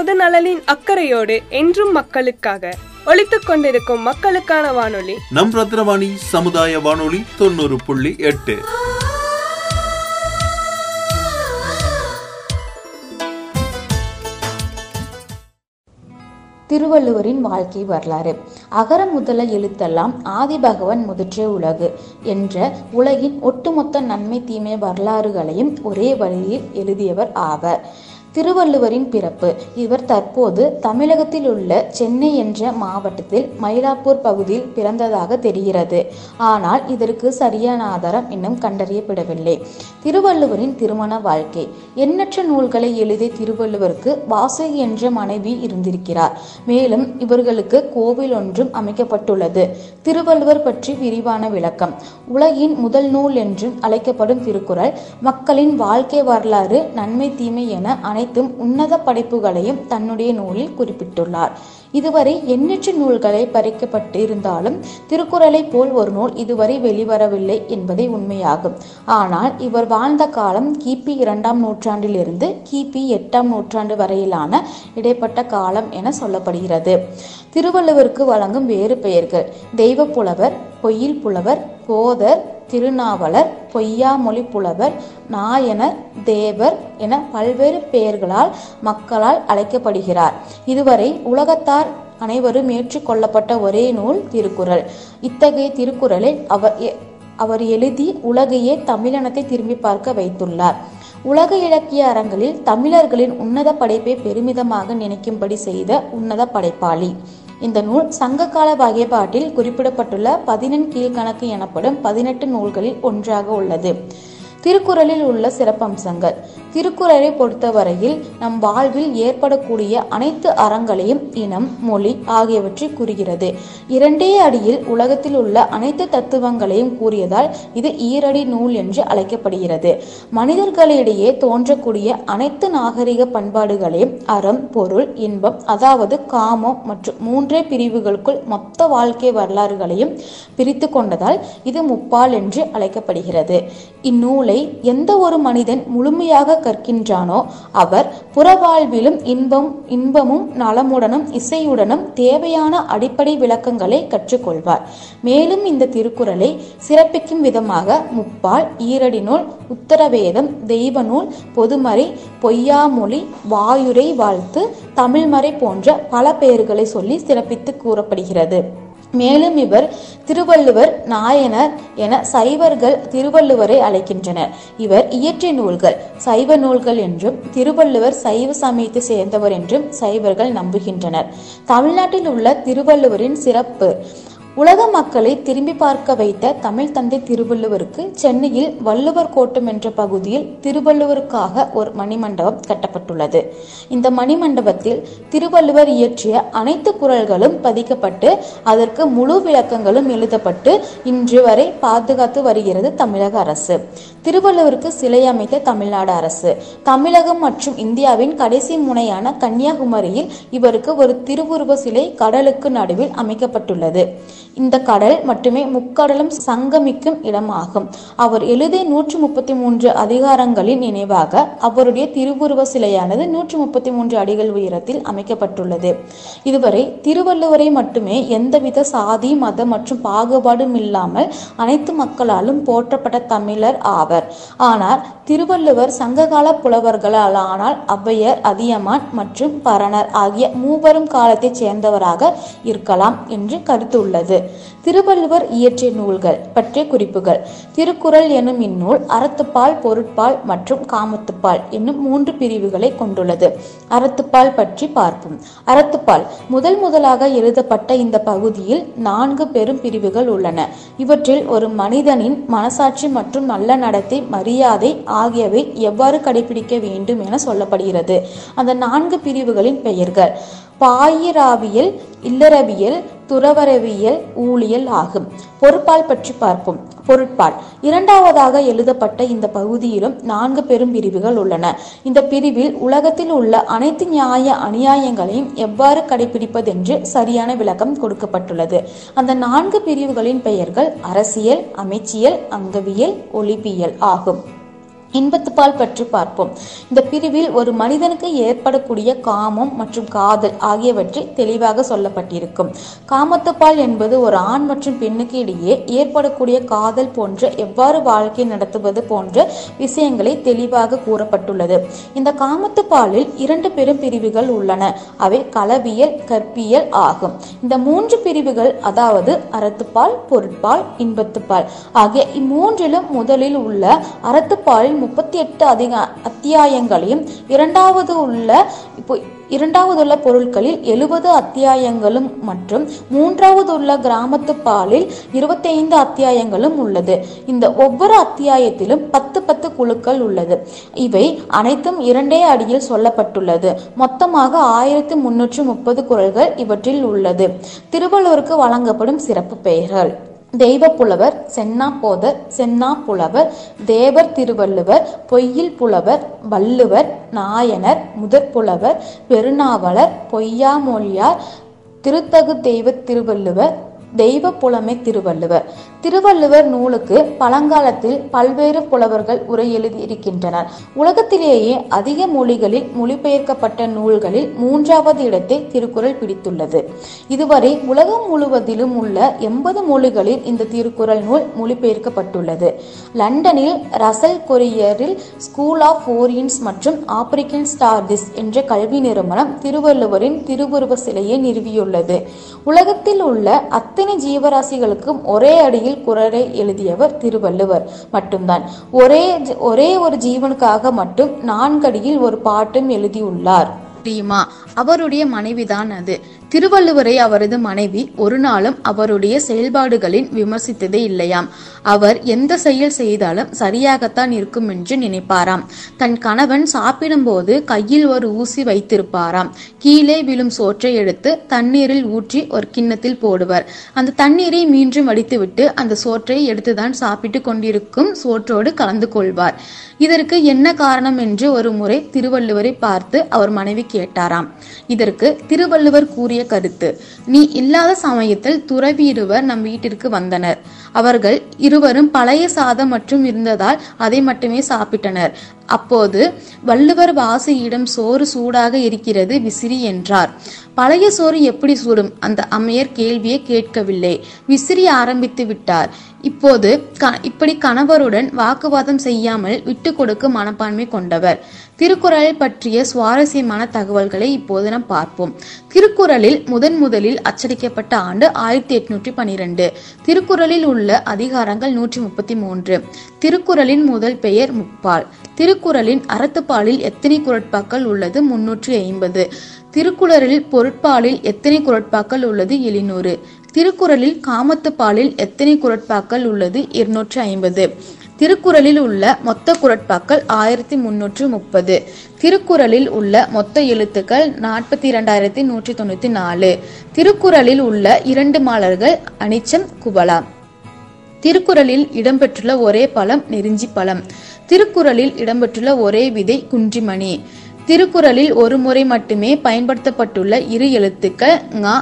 பொது நலனின் அக்கறையோடு என்றும் மக்களுக்காக ஒழித்துக் கொண்டிருக்கும் மக்களுக்கான வானொலி. நம் ரத்னவாணி சமுதாய வானொலி தொண்ணூறு புள்ளி எட்டு. திருவள்ளுவரின் வாழ்க்கை வரலாறு. அகர முதல எழுத்தெல்லாம் ஆதிபகவன் முதற்றே உலகு என்ற உலகின் ஒட்டுமொத்த நன்மை தீமை வரலாறுகளையும் ஒரே வழியில் எழுதியவர் ஆவர். திருவள்ளுவரின் பிறப்பு. இவர் தற்போது தமிழகத்தில் உள்ள சென்னை என்ற மாவட்டத்தில் மயிலாப்பூர் பகுதியில் பிறந்ததாக தெரிகிறது. ஆனால் இதற்கு சரியான ஆதாரம் இன்னும் கண்டறியப்படவில்லை. திருவள்ளுவரின் திருமண வாழ்க்கை. எண்ணற்ற நூல்களை எழுதிய திருவள்ளுவருக்கு வாசகி என்ற மனைவி இருந்திருக்கிறார். மேலும் இவர்களுக்கு கோவில் ஒன்றும் அமைக்கப்பட்டுள்ளது. திருவள்ளுவர் பற்றி விரிவான விளக்கம். உலகின் முதல் நூல் என்றும் அழைக்கப்படும் திருக்குறள் மக்களின் வாழ்க்கை வரலாறு நன்மை தீமை என அனைத்தும் உன்னத படைப்புகளையும் தன்னுடைய நூலில் குறிப்பிட்டுள்ளார். இதுவரை எண்ணற்ற நூல்களை பறிக்கப்பட்டு இருந்தாலும் திருக்குறளை போல் ஒரு நூல் இதுவரை வெளிவரவில்லை என்பதை உண்மையாகும். ஆனால் இவர் வாழ்ந்த காலம் கிபி இரண்டாம் நூற்றாண்டிலிருந்து கிபி எட்டாம் நூற்றாண்டு வரையிலான இடைப்பட்ட காலம் என சொல்லப்படுகிறது. திருவள்ளுவருக்கு வழங்கும் வேறு பெயர்கள். தெய்வ புலவர் பொய்யில் புலவர் போதர் திருநாவலர் பொய்யாமொழி புலவர் நாயனர் தேவர் என பல்வேறு பெயர்களால் மக்களால் அழைக்கப்படுகிறார். இதுவரை உலகத்தார் அனைவரும் ஏற்றுக்கொள்ளப்பட்ட ஒரே நூல் திருக்குறள். இத்தகைய திருக்குறளை அவர் அவர் எழுதி உலகையே தமிழினத்தை திரும்பி பார்க்க வைத்துள்ளார். உலக இலக்கிய அரங்களில் தமிழர்களின் உன்னத படைப்பை பெருமிதமாக நினைக்கும்படி செய்த உன்னத படைப்பாளி. இந்த நூல் சங்ககால வகைப்பாட்டில் குறிப்பிடப்பட்டுள்ள பதினெண் கீழ்கணக்கு எனப்படும் பதினெட்டு நூல்களில் ஒன்றாக உள்ளது. திருக்குறளில் உள்ள சிறப்பம்சங்கள். திருக்குறளை பொறுத்தவரையில் நம் வாழ்வில் ஏற்படக்கூடிய அனைத்து அறங்களையும் இனம் மொழி ஆகியவற்றை கூறுகிறது இரண்டே அடியில் உலகத்தில் உள்ள அனைத்து தத்துவங்களையும் கூறியதால் இது ஈரடி நூல் என்று அழைக்கப்படுகிறது. மனிதர்களிடையே தோன்றக்கூடிய அனைத்து நாகரிக பண்பாடுகளையும் அறம் பொருள் இன்பம் அதாவது காமம் மற்றும் மூன்றே பிரிவுகளுக்குள் மொத்த வாழ்க்கை வரலாறுகளையும் பிரித்து கொண்டதால் இது முப்பால் என்று அழைக்கப்படுகிறது. இந்நூலை எந்த ஒரு மனிதன் முழுமையாக கற்கின்றானோ அவர் புறவாழ்விலும் இன்பம் இன்பமும் நலமுடனும் இசையுடனும் தேவையான அடிப்படை விளக்கங்களை கற்றுக்கொள்வார். மேலும் இந்த திருக்குறளை சிறப்பிக்கும் விதமாக முப்பால் ஈரடி நூல் உத்தரவேதம் தெய்வ நூல் பொதுமறை பொய்யாமொழி வாயுரை வாழ்த்து தமிழ்மறை போன்ற பல பெயர்களை சொல்லி சிறப்பித்து கூறப்படுகிறது. மேலும் இவர் திருவள்ளுவர் நாயனர் என சைவர்கள் திருவள்ளுவரை அழைக்கின்றனர். இவர் இயற்றிய நூல்கள் சைவ நூல்கள் என்றும் திருவள்ளுவர் சைவ சமயத்தை சேர்ந்தவர் என்றும் சைவர்கள் நம்புகின்றனர். தமிழ்நாட்டில் உள்ள திருவள்ளுவரின் சிறப்பு உலக மக்களை திரும்பி பார்க்க வைத்த தமிழ் தந்தை திருவள்ளுவருக்கு சென்னையில் வள்ளுவர் கோட்டம் என்ற பகுதியில் திருவள்ளுவருக்காக ஒரு மணிமண்டபம் கட்டப்பட்டுள்ளது. இந்த மணிமண்டபத்தில் திருவள்ளுவர் இயற்றிய அனைத்து குரல்களும் பதிக்கப்பட்டு அதற்கு முழு விளக்கங்களும் எழுதப்பட்டு இன்று வரை பாதுகாத்து வருகிறது தமிழக அரசு. திருவள்ளுவருக்கு சிலை அமைத்த தமிழ்நாடு அரசு. தமிழகம் மற்றும் இந்தியாவின் கடைசி முனையான கன்னியாகுமரியில் இவருக்கு ஒரு திருவுருவ சிலை கடலுக்கு நடுவில் அமைக்கப்பட்டுள்ளது. இந்த கடல் மட்டுமே முக்கடலும் சங்கமிக்கும் இடமாகும். அவர் எழுதிய நூற்றி முப்பத்தி மூன்று அதிகாரங்களின் நினைவாக அவருடைய திருவுருவ சிலையானது நூற்றி முப்பத்தி மூன்று அடிகள் உயரத்தில் அமைக்கப்பட்டுள்ளது. இதுவரை திருவள்ளுவரை மட்டுமே எந்தவித சாதி மதம் மற்றும் பாகுபாடும் இல்லாமல் அனைத்து மக்களாலும் போற்றப்பட்ட தமிழர் ஆவர். ஆனால் திருவள்ளுவர் சங்ககால புலவர்களால் ஆனால் ஔவையர் அதியமான் மற்றும் பரணர் ஆகிய மூவரும் காலத்தைச் சேர்ந்தவராக இருக்கலாம் என்று கருத்து உள்ளது திருவள்ளுவர் இயற்றிய நூல்கள் பற்றிய குறிப்புகள். திருக்குறள் எனும் இந்நூல் அறத்துப்பால் பொருட்பால் மற்றும் காமத்துப்பால் என்னும் மூன்று பிரிவுகளை கொண்டுள்ளது. அறத்துப்பால் பற்றி பார்ப்போம். அறத்துப்பால் முதல் முதலாக எழுதப்பட்ட இந்த பகுதியில் நான்கு பெரும் பிரிவுகள் உள்ளன. இவற்றில் ஒரு மனிதனின் மனசாட்சி மற்றும் நல்ல நடத்தை மரியாதை ஆகியவை எவ்வாறு கடைபிடிக்க வேண்டும் என சொல்லப்படுகிறது. அந்த நான்கு பிரிவுகளின் பெயர்கள். பாயிராவியல் இல்லறவியல் துறவரவியல் ஊழியல் ஆகும். பொறுப்பால் பற்றி பார்ப்போம். பொருட்பால். இரண்டாவதாக எழுதப்பட்ட இந்த பகுதியிலும் நான்கு பெரும் பிரிவுகள் உள்ளன. இந்த பிரிவில் உலகத்தில் உள்ள அனைத்து நியாய அநியாயங்களையும் எவ்வாறு கடைபிடிப்பதென்று சரியான விளக்கம் கொடுக்கப்பட்டுள்ளது. அந்த நான்கு பிரிவுகளின் பெயர்கள் அரசியல் அமைச்சியல் அங்கவியல் ஒலிப்பியல் ஆகும். இன்பத்துப்பால் பற்றி பார்ப்போம். இந்த பிரிவில் ஒரு மனிதனுக்கு ஏற்படக்கூடிய காமம் மற்றும் காதல் ஆகியவற்றை தெளிவாக சொல்லப்பட்டிருக்கும். காமத்துப்பால் என்பது ஒரு ஆண் மற்றும் பெண்ணுக்கு இடையே ஏற்படக்கூடிய காதல் போன்ற எவ்வாறு வாழ்க்கை நடத்துவது போன்ற விஷயங்களை தெளிவாக கூறப்பட்டுள்ளது. இந்த காமத்துப்பாலில் இரண்டு பெரும் பிரிவுகள் உள்ளன. அவை களவியல் கற்பியல் ஆகும். இந்த மூன்று பிரிவுகள் அதாவது அறத்துப்பால் பொருட்பால் இன்பத்துப்பால் ஆகிய இம்மூன்றிலும் முதலில் உள்ள அறத்துப்பாலின் முப்பத்தி எட்டு அதிக அத்தியாயங்களையும் இரண்டாவது உள்ள இப்போ இரண்டாவது உள்ள பொருட்களில் எழுபது அத்தியாயங்களும் மற்றும் மூன்றாவது உள்ள கிராமத்து பாலில் இருபத்தைந்து அத்தியாயங்களும் உள்ளது. இந்த ஒவ்வொரு அத்தியாயத்திலும் பத்து பத்து குழுக்கள் உள்ளது. இவை அனைத்தும் இரண்டே அடியில் சொல்லப்பட்டுள்ளது. மொத்தமாக ஆயிரத்தி முன்னூற்று முப்பது குரல்கள் இவற்றில் உள்ளது. திருவள்ளூருக்கு வழங்கப்படும் சிறப்பு பெயர்கள். தெய்வ புலவர் சென்னா போதர் சென்னா புலவர் தேவர் திருவள்ளுவர் பொய்யில் புலவர் வள்ளுவர் நாயனர் முதற் புலவர் பெருநாவலர் பொய்யாமொழியார் திருத்தகு தெய்வ திருவள்ளுவர் தெய்வ புலமை திருவள்ளுவர். திருவள்ளுவர் நூலுக்கு பழங்காலத்தில் பல்வேறு புலவர்கள் உரை எழுதியிருக்கின்றனர். உலகத்திலேயே அதிக மொழிகளில் மொழிபெயர்க்கப்பட்ட நூல்களில் மூன்றாவது இடத்தை திருக்குறள் பிடித்துள்ளது. இதுவரை உலகம் முழுவதிலும் உள்ள எண்பது மொழிகளில் இந்த திருக்குறள் நூல் மொழிபெயர்க்கப்பட்டுள்ளது. லண்டனில் ரசல் கொரியரில் ஸ்கூல் ஆஃப் ஓரியன்ஸ் மற்றும் ஆப்பிரிக்கன் ஸ்டார்டிஸ் என்ற கல்வி நிறுவனம் திருவள்ளுவரின் திருவுருவ சிலையை நிறுவியுள்ளது. உலகத்தில் உள்ள அத்தனை ஜீவராசிகளுக்கும் ஒரே அடியில் குரலை எழுதியவர் திருவள்ளுவர். மட்டும்தான். ஒரே ஒரே ஒரு ஜீவனுக்காக மட்டும் நான்கடியில் ஒரு பாட்டும் எழுதியுள்ளார். தெரியுமா? அவருடைய மனைவிதான் அது. திருவள்ளுவரை அவரது மனைவி ஒரு நாளும் அவருடைய செயல்பாடுகளின் விமர்சித்ததே இல்லையாம். அவர் எந்த செயல் செய்தாலும் சரியாகத்தான் இருக்கும் என்று நினைப்பாராம். தன் கணவன் சாப்பிடும்போது கையில் ஒரு ஊசி வைத்திருப்பாராம். கீழே விழும் சோற்றை எடுத்து தண்ணீரில் ஊற்றி ஒரு கிண்ணத்தில் போடுவர். அந்த தண்ணீரை மீண்டும் வடித்துவிட்டு அந்த சோற்றை எடுத்துதான் சாப்பிட்டு கொண்டிருக்கும் சோற்றோடு கலந்து கொள்வார். இதற்கு என்ன காரணம் என்று ஒரு முறை திருவள்ளுவரை பார்த்து அவர் மனைவி கேட்டாராம். இதற்கு திருவள்ளுவர் கூறிய கருத்து. நீ இல்லாத சமயத்தில் துறவி இருவர் நம் வீட்டிற்கு வந்தனர். அவர்கள் இருவரும் பழைய சாதம் மற்றும் இருந்ததால் அதை மட்டுமே சாப்பிட்டனர். அப்போது வள்ளுவர் வாசியிடம் சோறு சூடாக இருக்கிறது விசிறி என்றார். பழைய சோறு எப்படி சூடும்? அந்த அம்மையர் கேள்வியை கேட்கவில்லை. விசிறி ஆரம்பித்து விட்டார். இப்போது இப்படி கணவருடன் வாக்குவாதம் செய்யாமல் விட்டு கொடுக்கும் மனப்பான்மை கொண்டவர். திருக்குறளை பற்றிய சுவாரஸ்யமான தகவல்களை இப்போது நாம் பார்ப்போம். திருக்குறளில் முதன் முதலில் அச்சடிக்கப்பட்ட ஆண்டு ஆயிரத்தி எட்நூற்றி பனிரெண்டு. திருக்குறளில் உள்ள அதிகாரங்கள் நூற்றி முப்பத்தி மூன்று. திருக்குறளின் முதல் பெயர் முப்பால். திருக்குறளின் அறத்துப்பாலில் எத்தனை குரட்பாக்கள் உள்ளது? முன்னூற்றி ஐம்பது. திருக்குறளில் பொருட்பாலில் எத்தனை குரட்பாக்கள் உள்ளது? எழுநூறு. திருக்குறளில் காமத்துப்பாலில் எத்தனை குரட்பாக்கள் உள்ளது? இருநூற்றி ஐம்பது. திருக்குறளில் உள்ள மொத்த குரட்பாக்கள் ஆயிரத்தி முன்னூற்று முப்பது. திருக்குறளில் உள்ள மொத்த எழுத்துக்கள் நாற்பத்தி இரண்டாயிரத்தி நூற்றி தொண்ணூத்தி நாலு. திருக்குறளில் உள்ள இரண்டு மாலர்கள் அனிச்சம் குபலா திருக்குறளில் இடம்பெற்றுள்ள ஒரே பழம் நெருஞ்சி பழம். திருக்குறளில் இடம்பெற்றுள்ள ஒரே விதை குன்றிமணி. திருக்குறளில் ஒரு முறை மட்டுமே பயன்படுத்தப்பட்டுள்ள இரு எழுத்துக்கள் ங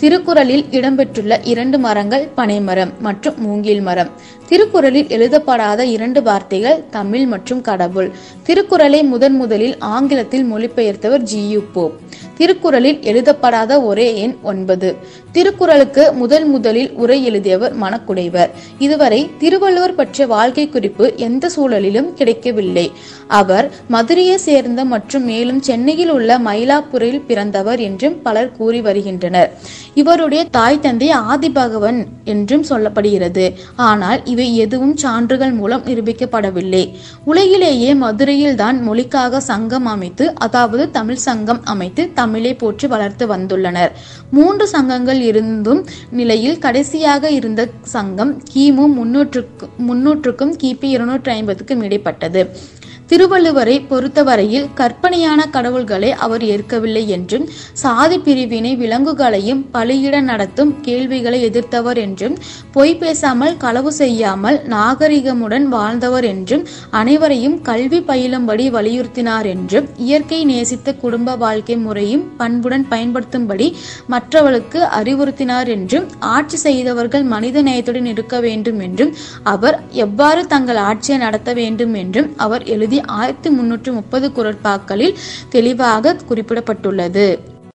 திருக்குறளில் இடம்பெற்றுள்ள இரண்டு மரங்கள் பனைமரம் மற்றும் மூங்கில் மரம். திருக்குறளில் எழுதப்படாத இரண்டு வார்த்தைகள் தமிழ் மற்றும் கடவுள். திருக்குறளை முதன் முதலில் ஆங்கிலத்தில் மொழிபெயர்த்தவர் ஜி. யு. போப் திருக்குறளில் எழுதப்படாத ஒரே எண் ஒன்பது. திருக்குறளுக்கு முதல் முதலில் உரை எழுதியவர் மணக்குடைவர். இதுவரை திருவள்ளுவர் பற்றிய வாழ்க்கை குறிப்பு எந்த சூழலிலும் கிடைக்கவில்லை. அவர் மதுரையை சேர்ந்த மற்றும் மேலும் சென்னையில் உள்ள மயிலாப்பூரில் பிறந்தவர் என்றும் பலர் கூறி வருகின்றனர். இவருடைய தாய் தந்தை ஆதிபகவன் என்றும் சொல்லப்படுகிறது. ஆனால் இவை எதுவும் சான்றுகள் மூலம் நிரூபிக்கப்படவில்லை. உலகிலேயே மதுரையில் தான் மொழிக்காக சங்கம் அமைத்து அதாவது தமிழ் சங்கம் அமைத்து தமிழை போற்றி வளர்த்து வந்துள்ளனர். மூன்று சங்கங்கள் இருந்தும் நிலையில் கடைசியாக இருந்த சங்கம் கிமு முன்னூற்றுக்கு முன்னூற்றுக்கும் கிபி இருநூற்றி ஐம்பதுக்கும் இடைப்பட்டது. திருவள்ளுவரை பொறுத்தவரையில் கற்பனையான கடவுள்களை அவர் ஏற்கவில்லை என்றும் சாதி பிரிவினை விலங்குகளையும் பலியிட நடத்தும் கேள்விகளை எதிர்த்தவர் என்றும் பொய் பேசாமல் களவு செய்யாமல் நாகரிகமுடன் வாழ்ந்தவர் என்றும் அனைவரையும் கல்வி பயிலும்படி வலியுறுத்தினார் என்றும் இயற்கை நேசித்த குடும்ப வாழ்க்கை முறையும் பண்புடன் பயன்படுத்தும்படி மற்றவர்களுக்கு அறிவுறுத்தினார் என்றும் ஆட்சி செய்தவர்கள் மனித நேயத்துடன் இருக்க வேண்டும் என்றும் அவர் எவ்வாறு தங்கள் ஆட்சியை நடத்த வேண்டும் என்றும் அவர் எழுதி ஆயிரத்தி முன்னூற்று முப்பது குரட்பாக்களில் தெளிவாக குறிப்பிடப்பட்டுள்ளது.